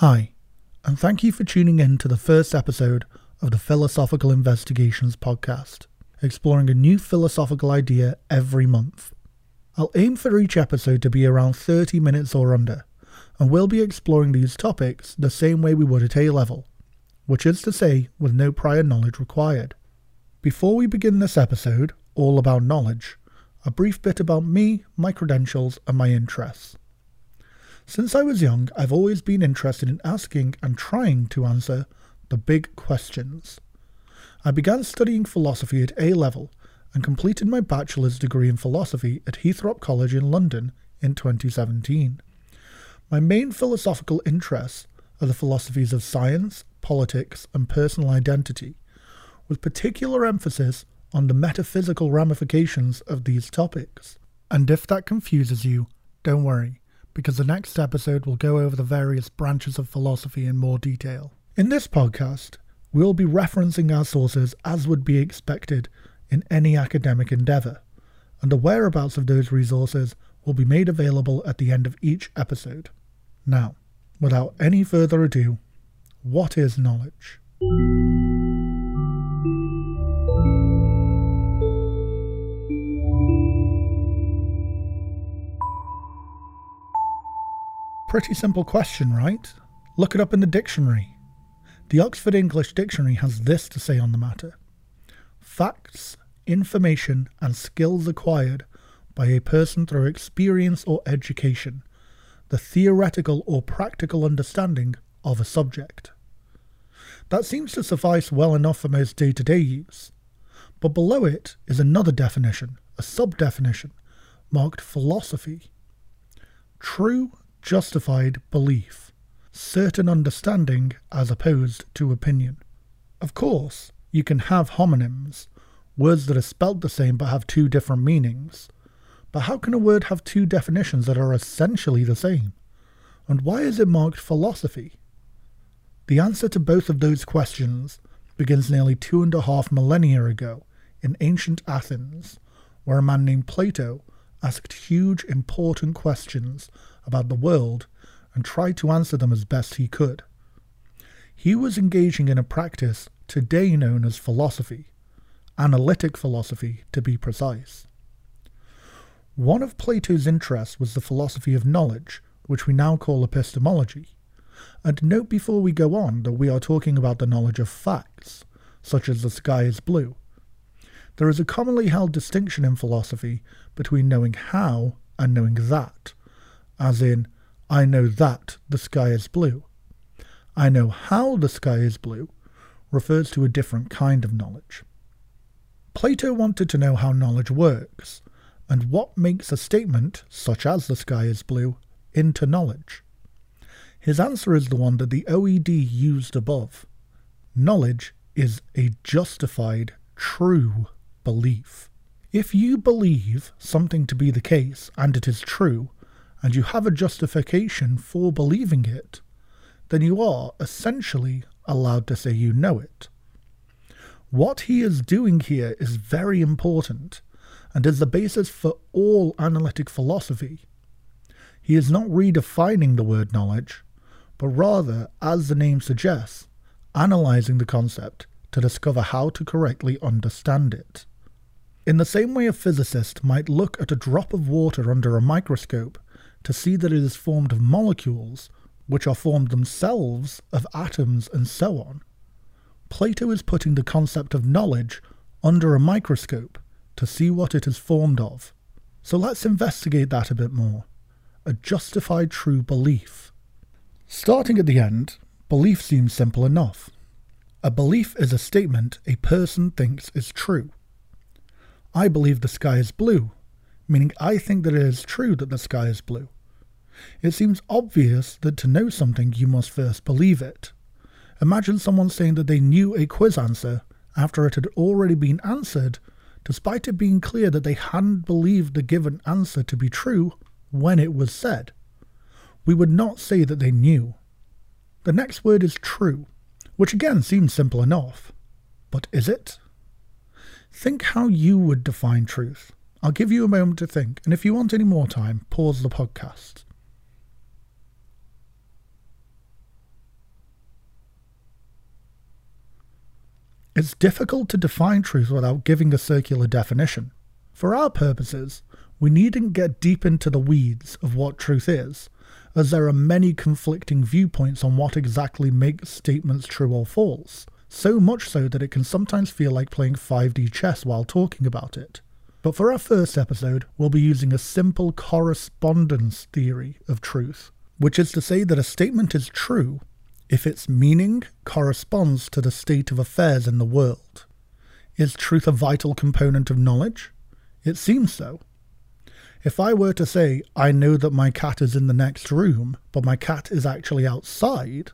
Hi, and thank you for tuning in to the first episode of the Philosophical Investigations podcast, exploring a new philosophical idea every month. I'll aim for each episode to be around 30 minutes or under, and we'll be exploring these topics the same way we would at A level, which is to say, with no prior knowledge required. Before we begin this episode, all about knowledge, a brief bit about me, my credentials, and my interests. Since I was young, I've always been interested in asking and trying to answer the big questions. I began studying philosophy at A level and completed my bachelor's degree in philosophy at Heythrop College in London in 2017. My main philosophical interests are the philosophies of science, politics, and personal identity, with particular emphasis on the metaphysical ramifications of these topics. And if that confuses you, don't worry, because the next episode will go over the various branches of philosophy in more detail. In this podcast, we'll be referencing our sources as would be expected in any academic endeavour, and the whereabouts of those resources will be made available at the end of each episode. Now, without any further ado, what is knowledge? Pretty simple question, right? Look it up in the dictionary. The Oxford English Dictionary has this to say on the matter Facts, information, and skills acquired by a person through experience or education, the theoretical or practical understanding of a subject. That seems to suffice well enough for most day to day use. But below it is another definition, a sub definition, marked philosophy. True justified belief, certain understanding as opposed to opinion. Of course, you can have homonyms, words that are spelt the same but have two different meanings. But how can a word have two definitions that are essentially the same? And why is it marked philosophy? The answer to both of those questions begins nearly two and a half millennia ago in ancient Athens, where a man named Plato asked huge, important questions about the world and tried to answer them as best he could. He was engaging in a practice today known as philosophy, analytic philosophy to be precise. One of Plato's interests was the philosophy of knowledge, which we now call epistemology. And note before we go on that we are talking about the knowledge of facts, such as the sky is blue. There is a commonly held distinction in philosophy between knowing how and knowing that, as in, I know that the sky is blue. I know how the sky is blue refers to a different kind of knowledge. Plato wanted to know how knowledge works, and what makes a statement, such as the sky is blue, into knowledge. His answer is the one that the OED used above. Knowledge is a justified, true belief. If you believe something to be the case and it is true, and you have a justification for believing it, then you are essentially allowed to say you know it. What he is doing here is very important and is the basis for all analytic philosophy. He is not redefining the word knowledge, but rather, as the name suggests, analysing the concept to discover how to correctly understand it. In the same way a physicist might look at a drop of water under a microscope to see that it is formed of molecules, which are formed themselves of atoms and so on. Plato is putting the concept of knowledge under a microscope to see what it is formed of. So let's investigate that a bit more. A justified true belief. Starting at the end, belief seems simple enough. A belief is a statement a person thinks is true. I believe the sky is blue, meaning I think that it is true that the sky is blue. It seems obvious that to know something you must first believe it. Imagine someone saying that they knew a quiz answer after it had already been answered, despite it being clear that they hadn't believed the given answer to be true when it was said. We would not say that they knew. The next word is true, which again seems simple enough. But is it? Think how you would define truth. I'll give you a moment to think, and if you want any more time, pause the podcast. It's difficult to define truth without giving a circular definition. For our purposes, we needn't get deep into the weeds of what truth is, as there are many conflicting viewpoints on what exactly makes statements true or false, so much so that it can sometimes feel like playing 5D chess while talking about it. But for our first episode, we'll be using a simple correspondence theory of truth, which is to say that a statement is true if its meaning corresponds to the state of affairs in the world. Is truth a vital component of knowledge? It seems so. If I were to say, I know that my cat is in the next room, but my cat is actually outside,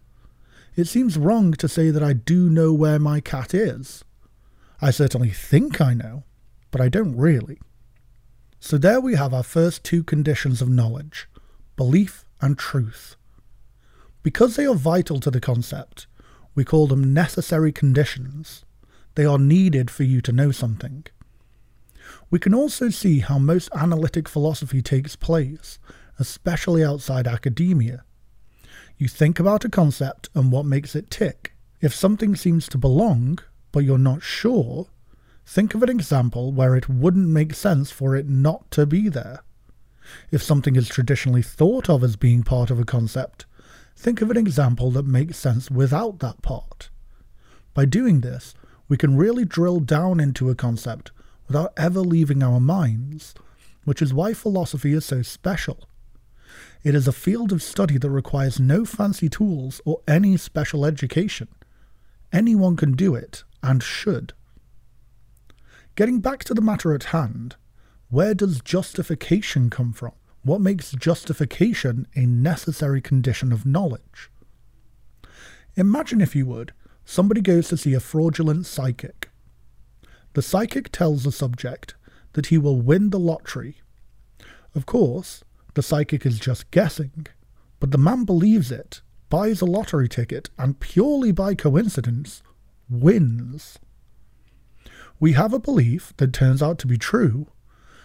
it seems wrong to say that I do know where my cat is. I certainly think I know, but I don't really. So there we have our first two conditions of knowledge belief and truth. Because they are vital to the concept, we call them necessary conditions. They are needed for you to know something. We can also see how most analytic philosophy takes place, especially outside academia. You think about a concept and what makes it tick. If something seems to belong, but you're not sure, think of an example where it wouldn't make sense for it not to be there. If something is traditionally thought of as being part of a concept, think of an example that makes sense without that part. By doing this, we can really drill down into a concept without ever leaving our minds, which is why philosophy is so special. It is a field of study that requires no fancy tools or any special education. Anyone can do it, and should. Getting back to the matter at hand, where does justification come from? What makes justification a necessary condition of knowledge? Imagine, if you would, somebody goes to see a fraudulent psychic. The psychic tells the subject that he will win the lottery. Of course, the psychic is just guessing, but the man believes it, buys a lottery ticket, and purely by coincidence, wins. We have a belief that turns out to be true.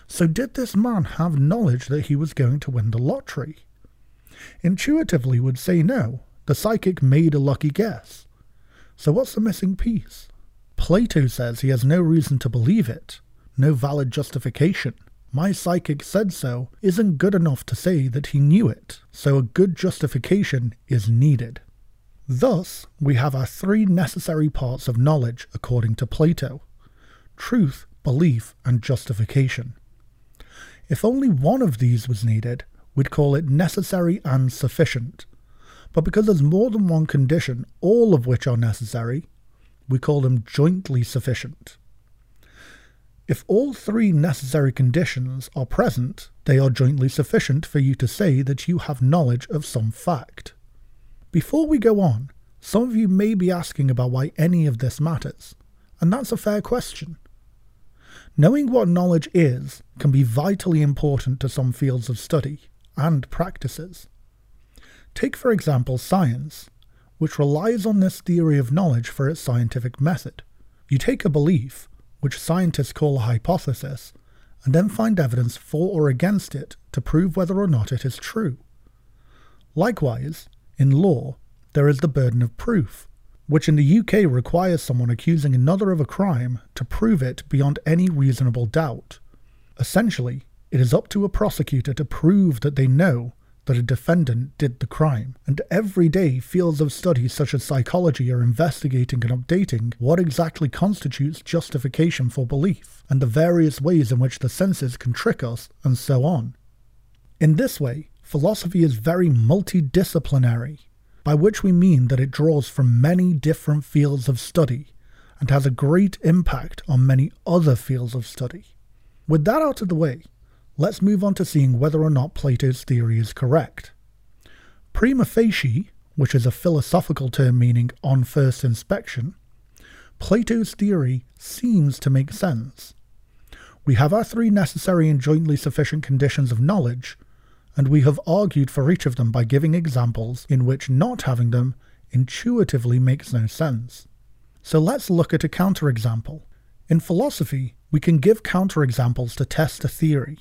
So, did this man have knowledge that he was going to win the lottery? Intuitively would say no. The psychic made a lucky guess. So, what's the missing piece? Plato says he has no reason to believe it, no valid justification. My psychic said so isn't good enough to say that he knew it, so a good justification is needed. Thus, we have our three necessary parts of knowledge according to Plato truth, belief, and justification. If only one of these was needed, we'd call it necessary and sufficient. But because there's more than one condition, all of which are necessary, we call them jointly sufficient. If all three necessary conditions are present, they are jointly sufficient for you to say that you have knowledge of some fact. Before we go on, some of you may be asking about why any of this matters, and that's a fair question. Knowing what knowledge is can be vitally important to some fields of study and practices. Take, for example, science which relies on this theory of knowledge for its scientific method. You take a belief, which scientists call a hypothesis, and then find evidence for or against it to prove whether or not it is true. Likewise, in law, there is the burden of proof, which in the UK requires someone accusing another of a crime to prove it beyond any reasonable doubt. Essentially, it is up to a prosecutor to prove that they know that a defendant did the crime, and every day fields of study such as psychology are investigating and updating what exactly constitutes justification for belief, and the various ways in which the senses can trick us, and so on. In this way, philosophy is very multidisciplinary, by which we mean that it draws from many different fields of study and has a great impact on many other fields of study. With that out of the way, let's move on to seeing whether or not Plato's theory is correct. Prima facie, which is a philosophical term meaning on first inspection, Plato's theory seems to make sense. We have our three necessary and jointly sufficient conditions of knowledge, and we have argued for each of them by giving examples in which not having them intuitively makes no sense. So let's look at a counterexample. In philosophy, we can give counterexamples to test a theory.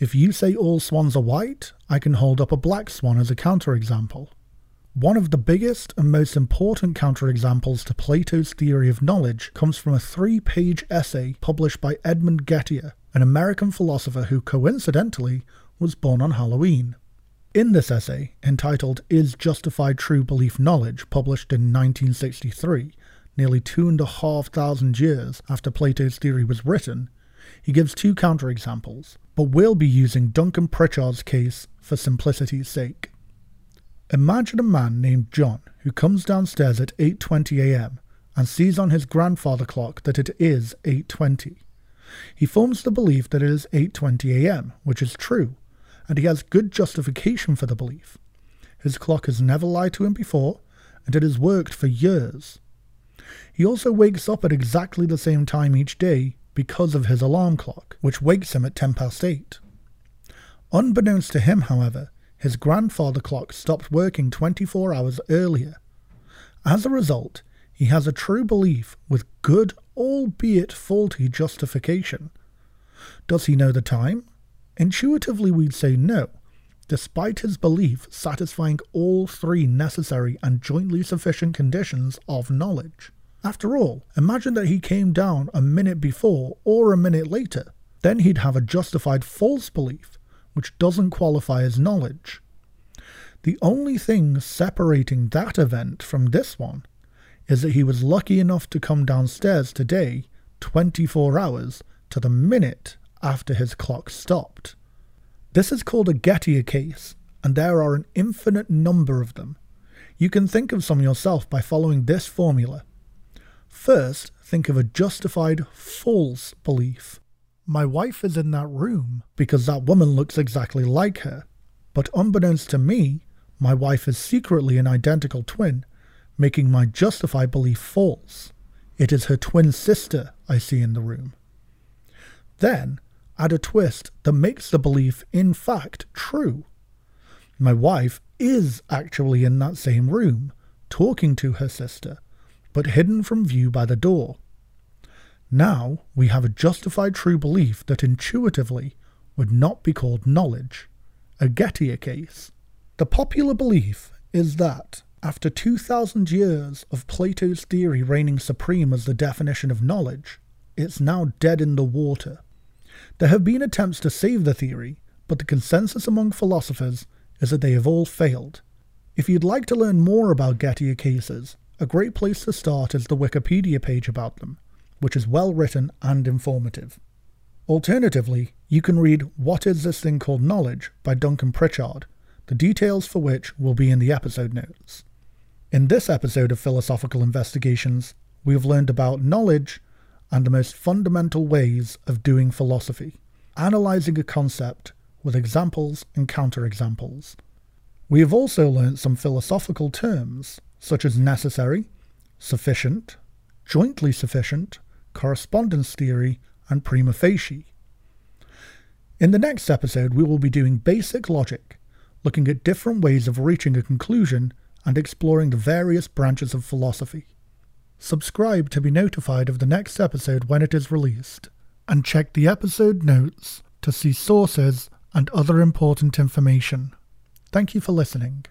If you say all swans are white, I can hold up a black swan as a counterexample. One of the biggest and most important counterexamples to Plato's theory of knowledge comes from a three page essay published by Edmund Gettier, an American philosopher who coincidentally was born on Halloween. In this essay, entitled Is Justified True Belief Knowledge, published in 1963, nearly two and a half thousand years after Plato's theory was written, he gives two counterexamples, but we'll be using Duncan Pritchard's case for simplicity's sake. Imagine a man named John who comes downstairs at 8:20 a.m. and sees on his grandfather clock that it is 8:20. He forms the belief that it is 8:20 a.m., which is true, and he has good justification for the belief. His clock has never lied to him before, and it has worked for years. He also wakes up at exactly the same time each day because of his alarm clock, which wakes him at 10 past 8. Unbeknownst to him, however, his grandfather clock stopped working 24 hours earlier. As a result, he has a true belief with good, albeit faulty, justification. Does he know the time? Intuitively, we'd say no, despite his belief satisfying all three necessary and jointly sufficient conditions of knowledge. After all, imagine that he came down a minute before or a minute later. Then he'd have a justified false belief, which doesn't qualify as knowledge. The only thing separating that event from this one is that he was lucky enough to come downstairs today 24 hours to the minute after his clock stopped. This is called a Gettier case, and there are an infinite number of them. You can think of some yourself by following this formula. First, think of a justified false belief. My wife is in that room because that woman looks exactly like her. But unbeknownst to me, my wife is secretly an identical twin, making my justified belief false. It is her twin sister I see in the room. Then, add a twist that makes the belief, in fact, true. My wife is actually in that same room, talking to her sister, but hidden from view by the door. Now we have a justified true belief that intuitively would not be called knowledge, a Gettier case. The popular belief is that, after 2,000 years of Plato's theory reigning supreme as the definition of knowledge, it's now dead in the water. There have been attempts to save the theory, but the consensus among philosophers is that they have all failed. If you'd like to learn more about Gettier cases, a great place to start is the Wikipedia page about them which is well written and informative. Alternatively, you can read What is This Thing Called Knowledge by Duncan Pritchard, the details for which will be in the episode notes. In this episode of Philosophical Investigations, we have learned about knowledge and the most fundamental ways of doing philosophy, analysing a concept with examples and counterexamples. We have also learnt some philosophical terms such as necessary, sufficient, jointly sufficient, correspondence theory, and prima facie. In the next episode, we will be doing basic logic, looking at different ways of reaching a conclusion and exploring the various branches of philosophy. Subscribe to be notified of the next episode when it is released, and check the episode notes to see sources and other important information. Thank you for listening.